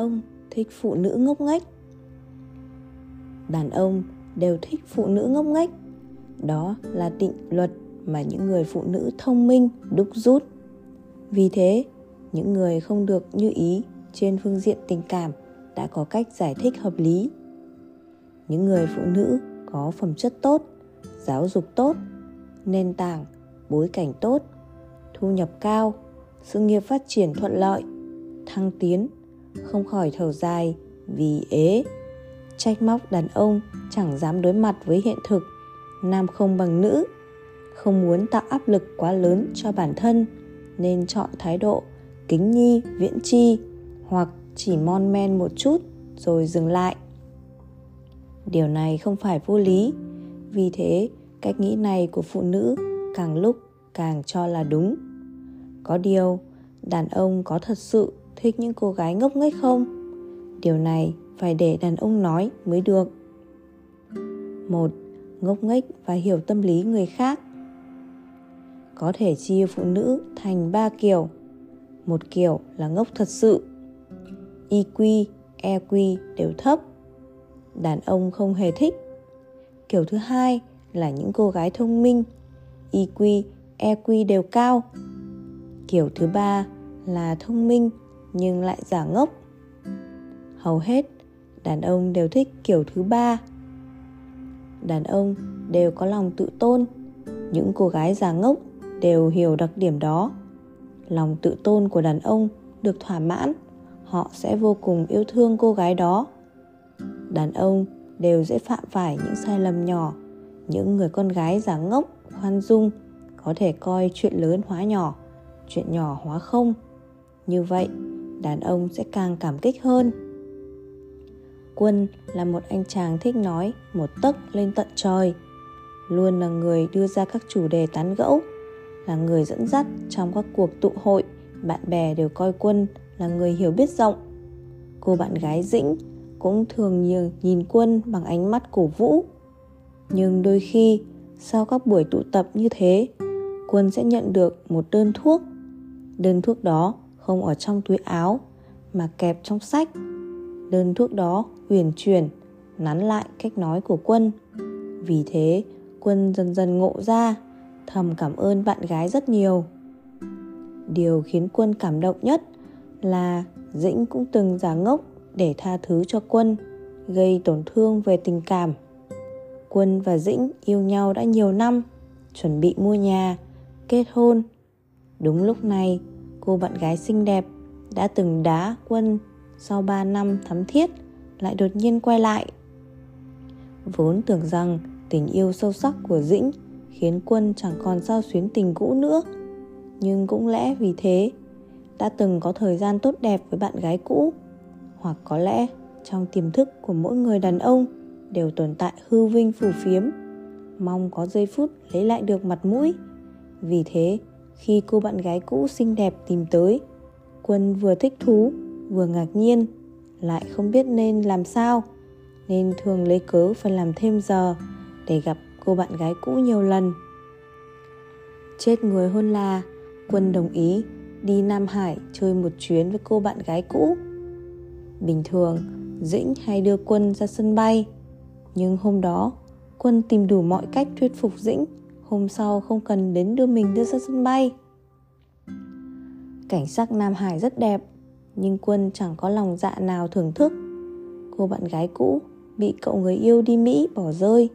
ông thích phụ nữ ngốc nghếch. Đàn ông đều thích phụ nữ ngốc nghếch. Đó là định luật mà những người phụ nữ thông minh, đúc rút. Vì thế, những người không được như ý trên phương diện tình cảm đã có cách giải thích hợp lý. Những người phụ nữ có phẩm chất tốt, giáo dục tốt, nền tảng, bối cảnh tốt, thu nhập cao, sự nghiệp phát triển thuận lợi, thăng tiến không khỏi thở dài, vì ế. Trách móc đàn ông chẳng dám đối mặt với hiện thực. Nam không bằng nữ, không muốn tạo áp lực quá lớn cho bản thân, nên chọn thái độ kính nhi, viễn chi, hoặc chỉ mon men một chút rồi dừng lại. Điều này không phải vô lý, vì thế cách nghĩ này của phụ nữ càng lúc càng cho là đúng. Có điều, đàn ông có thật sự thích những cô gái ngốc nghếch không? Điều này phải để đàn ông nói mới được. Một ngốc nghếch và hiểu tâm lý người khác. Có thể chia phụ nữ thành ba kiểu. Một kiểu là ngốc thật sự. EQ, EQ đều thấp. Đàn ông không hề thích. Kiểu thứ hai là những cô gái thông minh. EQ, EQ đều cao. Kiểu thứ ba là thông minh nhưng lại giả ngốc. Hầu hết, đàn ông đều thích kiểu thứ ba. Đàn ông đều có lòng tự tôn. Những cô gái giả ngốc đều hiểu đặc điểm đó. Lòng tự tôn của đàn ông được thỏa mãn, họ sẽ vô cùng yêu thương cô gái đó. Đàn ông đều dễ phạm phải những sai lầm nhỏ. Những người con gái giả ngốc, khoan dung, có thể coi chuyện lớn hóa nhỏ, chuyện nhỏ hóa không. Như vậy đàn ông sẽ càng cảm kích hơn. Quân là một anh chàng thích nói một tấc lên tận trời, luôn là người đưa ra các chủ đề tán gẫu, là người dẫn dắt trong các cuộc tụ hội, bạn bè đều coi quân là người hiểu biết rộng. Cô bạn gái dĩnh cũng thường nhiều nhìn quân bằng ánh mắt cổ vũ. Nhưng đôi khi, sau các buổi tụ tập như thế, quân sẽ nhận được một đơn thuốc. Đơn thuốc đó không ở trong túi áo, mà kẹp trong sách. Đơn thuốc đó uyển chuyển, nắn lại cách nói của quân. Vì thế, quân dần dần ngộ ra, thầm cảm ơn bạn gái rất nhiều. Điều khiến quân cảm động nhất là dĩnh cũng từng giả ngốc để tha thứ cho quân, gây tổn thương về tình cảm. Quân và dĩnh yêu nhau đã nhiều năm, chuẩn bị mua nhà, kết hôn. Đúng lúc này cô bạn gái xinh đẹp đã từng đá quân sau 3 năm thắm thiết lại đột nhiên quay lại. Vốn tưởng rằng tình yêu sâu sắc của dĩnh khiến quân chẳng còn sao xuyến tình cũ nữa, nhưng cũng lẽ vì thế đã từng có thời gian tốt đẹp với bạn gái cũ, hoặc có lẽ trong tiềm thức của mỗi người đàn ông đều tồn tại hư vinh phù phiếm, mong có giây phút lấy lại được mặt mũi. Vì thế khi cô bạn gái cũ xinh đẹp tìm tới. Quân vừa thích thú, vừa ngạc nhiên, lại không biết nên làm sao, nên thường lấy cớ phải làm thêm giờ để gặp cô bạn gái cũ nhiều lần. Chết người hôn là, quân đồng ý đi nam hải chơi một chuyến với cô bạn gái cũ. Bình thường, dĩnh hay đưa quân ra sân bay, nhưng hôm đó, quân tìm đủ mọi cách thuyết phục dĩnh hôm sau không cần đến đưa mình đưa ra sân bay. Cảnh sắc nam hải rất đẹp, nhưng quân chẳng có lòng dạ nào thưởng thức. Cô bạn gái cũ bị cậu người yêu đi mỹ bỏ rơi,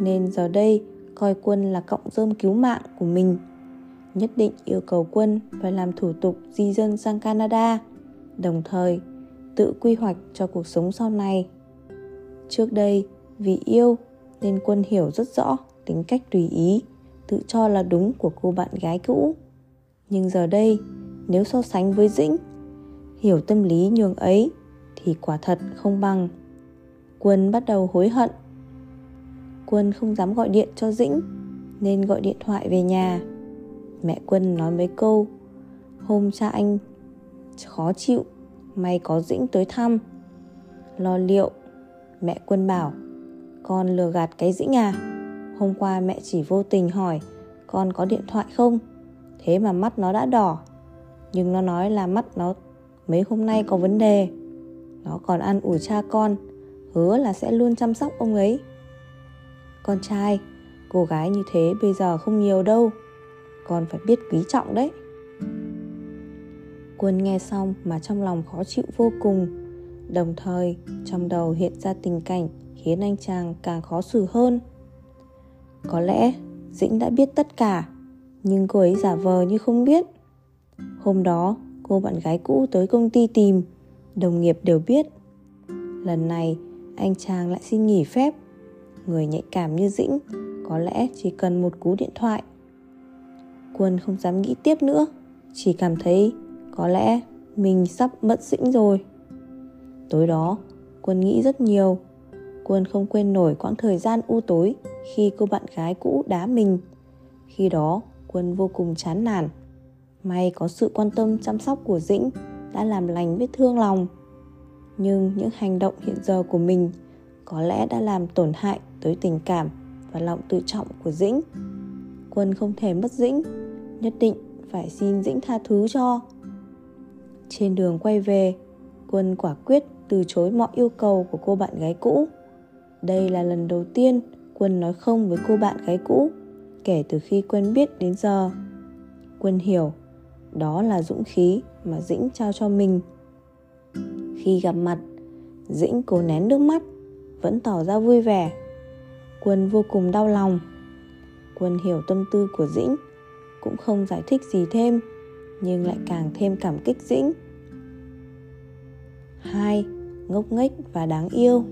nên giờ đây coi quân là cộng rơm cứu mạng của mình. Nhất định yêu cầu quân phải làm thủ tục di dân sang canada, đồng thời tự quy hoạch cho cuộc sống sau này. Trước đây vì yêu nên quân hiểu rất rõ tính cách tùy ý, tự cho là đúng của cô bạn gái cũ. Nhưng giờ đây, nếu so sánh với dĩnh, hiểu tâm lý nhường ấy thì quả thật không bằng. Quân bắt đầu hối hận. Quân không dám gọi điện cho dĩnh, nên gọi điện thoại về nhà. Mẹ quân nói mấy câu, hôm cha anh khó chịu, may có dĩnh tới thăm. Lo liệu, mẹ quân bảo, con lừa gạt cái dĩnh à? Hôm qua mẹ chỉ vô tình hỏi, con có điện thoại không? Thế mà mắt nó đã đỏ. Nhưng nó nói là mắt nó mấy hôm nay có vấn đề. Nó còn ăn ủi cha con, hứa là sẽ luôn chăm sóc ông ấy. Con trai, cô gái như thế bây giờ không nhiều đâu. Con phải biết quý trọng đấy. Quân nghe xong mà trong lòng khó chịu vô cùng. Đồng thời, trong đầu hiện ra tình cảnh khiến anh chàng càng khó xử hơn có lẽ dĩnh đã biết tất cả, nhưng cô ấy giả vờ như không biết. Hôm đó, cô bạn gái cũ tới công ty tìm, đồng nghiệp đều biết. Lần này, anh chàng lại xin nghỉ phép. Người nhạy cảm như dĩnh, có lẽ chỉ cần một cú điện thoại. Quân không dám nghĩ tiếp nữa, chỉ cảm thấy có lẽ mình sắp mất dĩnh rồi. Tối đó, quân nghĩ rất nhiều. Quân không quên nổi quãng thời gian u tối khi cô bạn gái cũ đá mình. Khi đó, quân vô cùng chán nản. May có sự quan tâm chăm sóc của dĩnh đã làm lành vết thương lòng. Nhưng những hành động hiện giờ của mình có lẽ đã làm tổn hại tới tình cảm và lòng tự trọng của dĩnh. Quân không thể mất dĩnh, nhất định phải xin dĩnh tha thứ cho. Trên đường quay về, quân quả quyết từ chối mọi yêu cầu của cô bạn gái cũ. Đây là lần đầu tiên quân nói không với cô bạn gái cũ, kể từ khi quen biết đến giờ. Quân hiểu, đó là dũng khí mà dĩnh trao cho mình. Khi gặp mặt, dĩnh cố nén nước mắt, vẫn tỏ ra vui vẻ. Quân vô cùng đau lòng. Quân hiểu tâm tư của dĩnh, cũng không giải thích gì thêm, nhưng lại càng thêm cảm kích dĩnh. Hai, ngốc nghếch và đáng yêu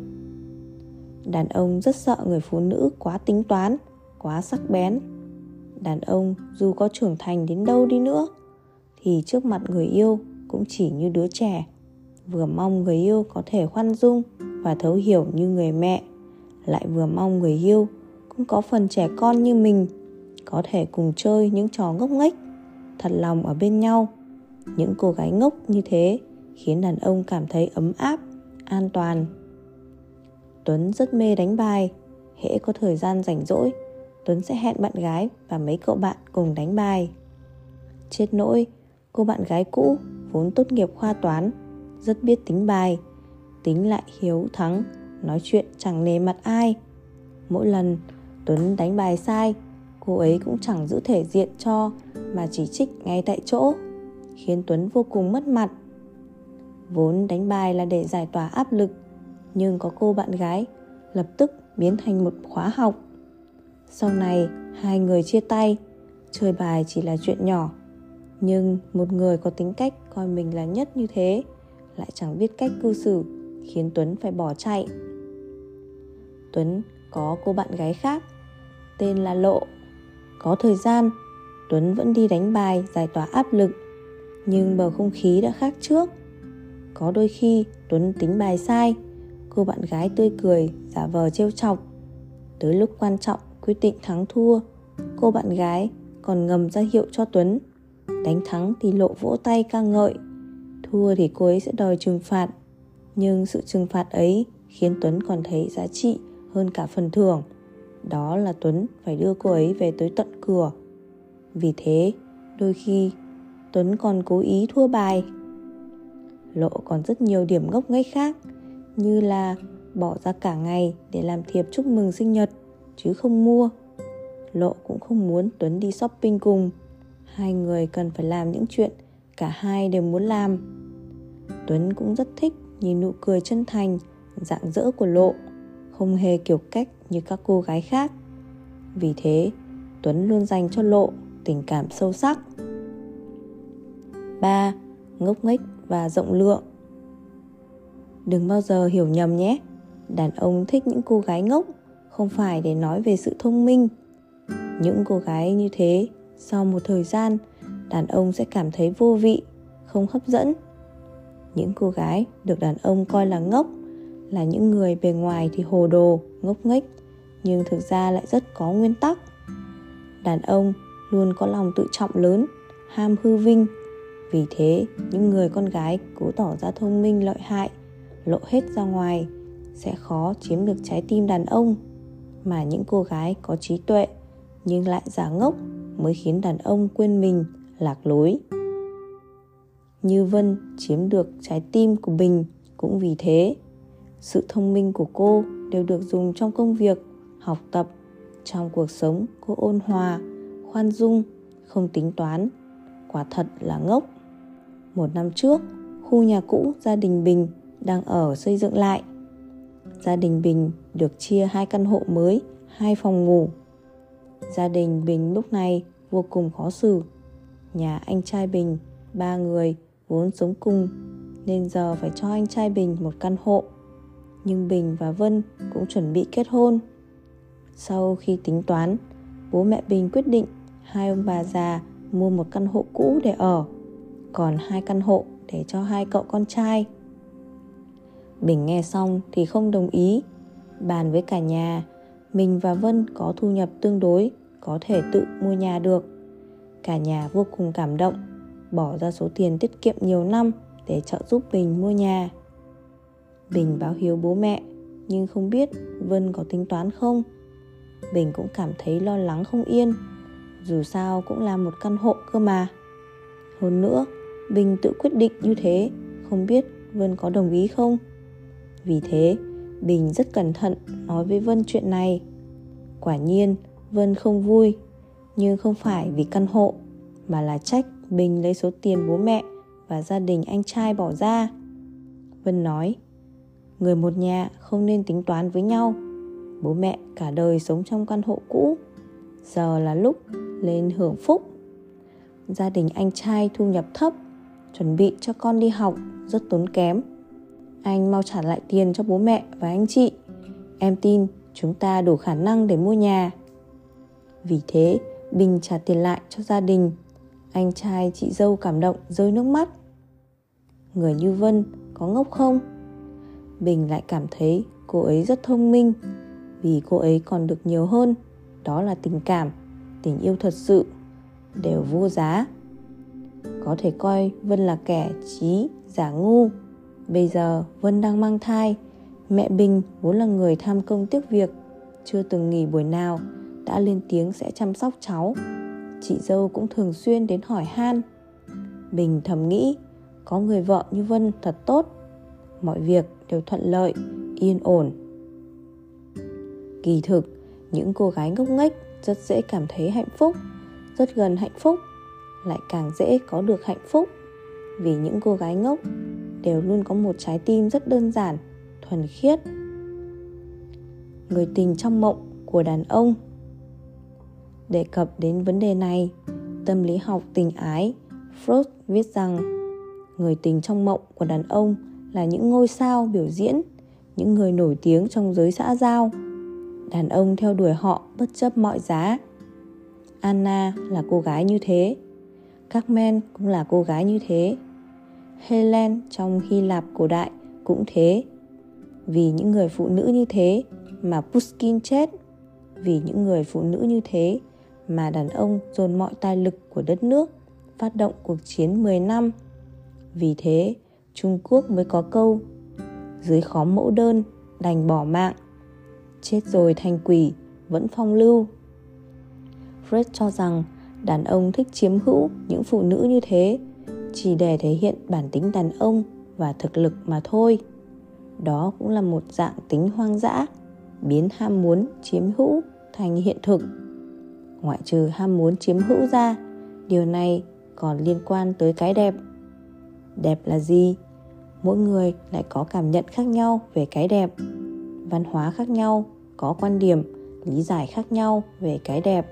đàn ông rất sợ người phụ nữ quá tính toán, quá sắc bén. Đàn ông dù có trưởng thành đến đâu đi nữa, thì trước mặt người yêu cũng chỉ như đứa trẻ. Vừa mong người yêu có thể khoan dung và thấu hiểu như người mẹ, lại vừa mong người yêu cũng có phần trẻ con như mình, có thể cùng chơi những trò ngốc nghếch, thật lòng ở bên nhau. Những cô gái ngốc như thế khiến đàn ông cảm thấy ấm áp, an toàn tuấn rất mê đánh bài. Hễ có thời gian rảnh rỗi, tuấn sẽ hẹn bạn gái và mấy cậu bạn cùng đánh bài. Chết nỗi, cô bạn gái cũ, vốn tốt nghiệp khoa toán, rất biết tính bài, tính lại hiếu thắng, nói chuyện chẳng nề mặt ai. Mỗi lần tuấn đánh bài sai, cô ấy cũng chẳng giữ thể diện cho, mà chỉ trích ngay tại chỗ, khiến tuấn vô cùng mất mặt. Vốn đánh bài là để giải tỏa áp lực nhưng có cô bạn gái, lập tức biến thành một khóa học. Sau này, hai người chia tay, chơi bài chỉ là chuyện nhỏ. Nhưng một người có tính cách coi mình là nhất như thế, lại chẳng biết cách cư xử, khiến tuấn phải bỏ chạy. Tuấn có cô bạn gái khác, tên là lộ. Có thời gian, tuấn vẫn đi đánh bài giải tỏa áp lực, nhưng bầu không khí đã khác trước. Có đôi khi tuấn tính bài sai cô bạn gái tươi cười, giả vờ trêu chọc. Tới lúc quan trọng, quyết định thắng thua, cô bạn gái còn ngầm ra hiệu cho tuấn. Đánh thắng thì lộ vỗ tay ca ngợi. Thua thì cô ấy sẽ đòi trừng phạt. Nhưng sự trừng phạt ấy khiến tuấn còn thấy giá trị hơn cả phần thưởng. Đó là tuấn phải đưa cô ấy về tới tận cửa. Vì thế, đôi khi tuấn còn cố ý thua bài. Lộ còn rất nhiều điểm ngốc nghếch khác như là bỏ ra cả ngày để làm thiệp chúc mừng sinh nhật, chứ không mua. Lộ cũng không muốn tuấn đi shopping cùng. Hai người cần phải làm những chuyện cả hai đều muốn làm. Tuấn cũng rất thích nhìn nụ cười chân thành, dạng dỡ của lộ, không hề kiểu cách như các cô gái khác. Vì thế, tuấn luôn dành cho lộ tình cảm sâu sắc. 3. Ngốc nghếch và rộng lượng. Đừng bao giờ hiểu nhầm nhé. Đàn ông thích những cô gái ngốc Không phải để nói về sự thông minh. Những cô gái như thế Sau một thời gian Đàn ông sẽ cảm thấy vô vị Không hấp dẫn. Những cô gái được đàn ông coi là ngốc Là những người bề ngoài thì hồ đồ, ngốc nghếch Nhưng thực ra lại rất có nguyên tắc. Đàn ông luôn có lòng tự trọng lớn Ham hư vinh. Vì thế, những người con gái cố tỏ ra thông minh lợi hại, lộ hết ra ngoài, sẽ khó chiếm được trái tim đàn ông. Mà những cô gái có trí tuệ nhưng lại giả ngốc mới khiến đàn ông quên mình, lạc lối. Như vân chiếm được trái tim của bình cũng vì thế. Sự thông minh của cô đều được dùng trong công việc, học tập. Trong cuộc sống, cô ôn hòa, khoan dung, không tính toán, quả thật là ngốc. Một năm trước, khu nhà cũ gia đình bình đang ở xây dựng lại. Gia đình bình được chia hai căn hộ mới, hai phòng ngủ. Gia đình bình lúc này vô cùng khó xử. Nhà anh trai bình, ba người vốn sống cùng, nên giờ phải cho anh trai bình một căn hộ. Nhưng bình và vân cũng chuẩn bị kết hôn. Sau khi tính toán, bố mẹ bình quyết định hai ông bà già mua một căn hộ cũ để ở, còn hai căn hộ để cho hai cậu con trai bình nghe xong thì không đồng ý. Bàn với cả nhà, mình và vân có thu nhập tương đối, có thể tự mua nhà được. Cả nhà vô cùng cảm động, bỏ ra số tiền tiết kiệm nhiều năm để trợ giúp bình mua nhà. Bình báo hiếu bố mẹ, nhưng không biết vân có tính toán không. Bình cũng cảm thấy lo lắng không yên, dù sao cũng là một căn hộ cơ mà. Hơn nữa, bình tự quyết định như thế, không biết vân có đồng ý không? Vì thế, bình rất cẩn thận nói với vân chuyện này. Quả nhiên, vân không vui, nhưng không phải vì căn hộ, mà là trách bình lấy số tiền bố mẹ và gia đình anh trai bỏ ra. Vân nói, người một nhà không nên tính toán với nhau. Bố mẹ cả đời sống trong căn hộ cũ. Giờ là lúc lên hưởng phúc. Gia đình anh trai thu nhập thấp, chuẩn bị cho con đi học rất tốn kém anh mau trả lại tiền cho bố mẹ và anh chị. Em tin chúng ta đủ khả năng để mua nhà. Vì thế, bình trả tiền lại cho gia đình. Anh trai chị dâu cảm động rơi nước mắt. Người như vân có ngốc không? Bình lại cảm thấy cô ấy rất thông minh. Vì cô ấy còn được nhiều hơn, đó là tình cảm, tình yêu thật sự, đều vô giá. Có thể coi vân là kẻ trí giả ngu bây giờ vân đang mang thai. Mẹ bình vốn là người tham công tiếc việc. Chưa từng nghỉ buổi nào, đã lên tiếng sẽ chăm sóc cháu. Chị dâu cũng thường xuyên đến hỏi han. Bình thầm nghĩ, có người vợ như vân thật tốt. Mọi việc đều thuận lợi, yên ổn. Kỳ thực, những cô gái ngốc nghếch rất dễ cảm thấy hạnh phúc, rất gần hạnh phúc, lại càng dễ có được hạnh phúc. Vì những cô gái ngốc đều luôn có một trái tim rất đơn giản, thuần khiết. Người tình trong mộng của đàn ông. Đề cập đến vấn đề này, tâm lý học tình ái, freud viết rằng, người tình trong mộng của đàn ông là những ngôi sao biểu diễn, những người nổi tiếng trong giới xã giao. Đàn ông theo đuổi họ bất chấp mọi giá. Anna là cô gái như thế. Carmen cũng là cô gái như thế helen trong hy lạp cổ đại cũng thế. Vì những người phụ nữ như thế mà pushkin chết vì những người phụ nữ như thế mà đàn ông dồn mọi tài lực của đất nước phát động cuộc chiến 10 năm. Vì thế, Trung Quốc mới có câu dưới khó mẫu đơn đành bỏ mạng. Chết rồi thành quỷ vẫn phong lưu. Fred cho rằng đàn ông thích chiếm hữu những phụ nữ như thế chỉ để thể hiện bản tính đàn ông và thực lực mà thôi. Đó cũng là một dạng tính hoang dã, biến ham muốn chiếm hữu thành hiện thực. Ngoại trừ ham muốn chiếm hữu ra, điều này còn liên quan tới cái đẹp. Đẹp là gì? Mỗi người lại có cảm nhận khác nhau về cái đẹp. Văn hóa khác nhau, có quan điểm, lý giải khác nhau về cái đẹp.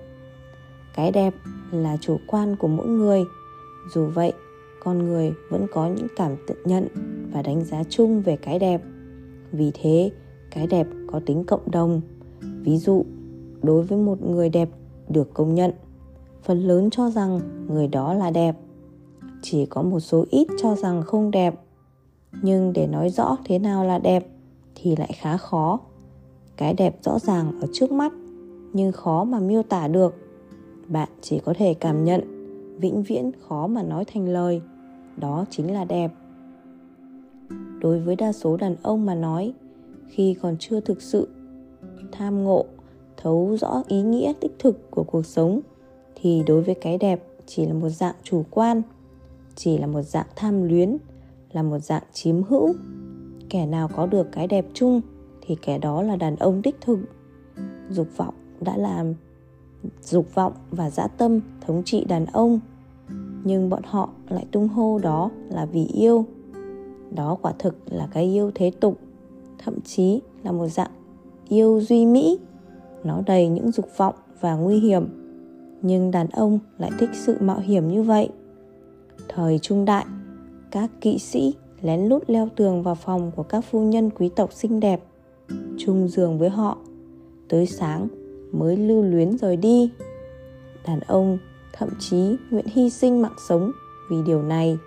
Cái đẹp là chủ quan của mỗi người. Dù vậy con người vẫn có những cảm tự nhận và đánh giá chung về cái đẹp. Vì thế, cái đẹp có tính cộng đồng. Ví dụ, đối với một người đẹp được công nhận, phần lớn cho rằng người đó là đẹp. Chỉ có một số ít cho rằng không đẹp. Nhưng để nói rõ thế nào là đẹp thì lại khá khó. Cái đẹp rõ ràng ở trước mắt, nhưng khó mà miêu tả được. Bạn chỉ có thể cảm nhận, vĩnh viễn khó mà nói thành lời đó chính là đẹp. Đối với đa số đàn ông mà nói, khi còn chưa thực sự tham ngộ, thấu rõ ý nghĩa tích thực của cuộc sống, thì đối với cái đẹp chỉ là một dạng chủ quan, chỉ là một dạng tham luyến, là một dạng chiếm hữu. Kẻ nào có được cái đẹp chung thì kẻ đó là đàn ông đích thực. Dục vọng đã làm dục vọng và dã tâm thống trị đàn ông nhưng bọn họ lại tung hô đó là vì yêu. Đó quả thực là cái yêu thế tục, thậm chí là một dạng yêu duy mỹ. Nó đầy những dục vọng và nguy hiểm, nhưng đàn ông lại thích sự mạo hiểm như vậy. Thời trung đại, các kỵ sĩ lén lút leo tường vào phòng của các phu nhân quý tộc xinh đẹp, chung giường với họ. Tới sáng mới lưu luyến rời đi. Đàn ông thậm chí nguyện hy sinh mạng sống vì điều này.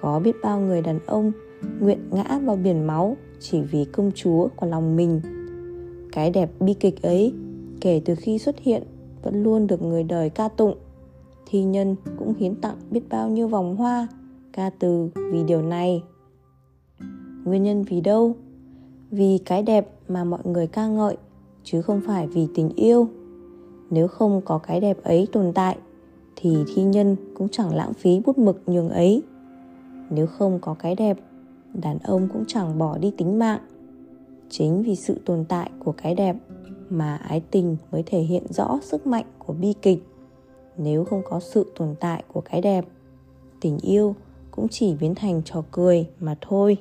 Có biết bao người đàn ông nguyện ngã vào biển máu chỉ vì công chúa của lòng mình. Cái đẹp bi kịch ấy kể từ khi xuất hiện vẫn luôn được người đời ca tụng. Thi nhân cũng hiến tặng biết bao nhiêu vòng hoa ca từ vì điều này. Nguyên nhân vì đâu? Vì cái đẹp mà mọi người ca ngợi, chứ không phải vì tình yêu. Nếu không có cái đẹp ấy tồn tại thì thi nhân cũng chẳng lãng phí bút mực nhường ấy. Nếu không có cái đẹp, đàn ông cũng chẳng bỏ đi tính mạng. Chính vì sự tồn tại của cái đẹp mà ái tình mới thể hiện rõ sức mạnh của bi kịch. Nếu không có sự tồn tại của cái đẹp, tình yêu cũng chỉ biến thành trò cười mà thôi.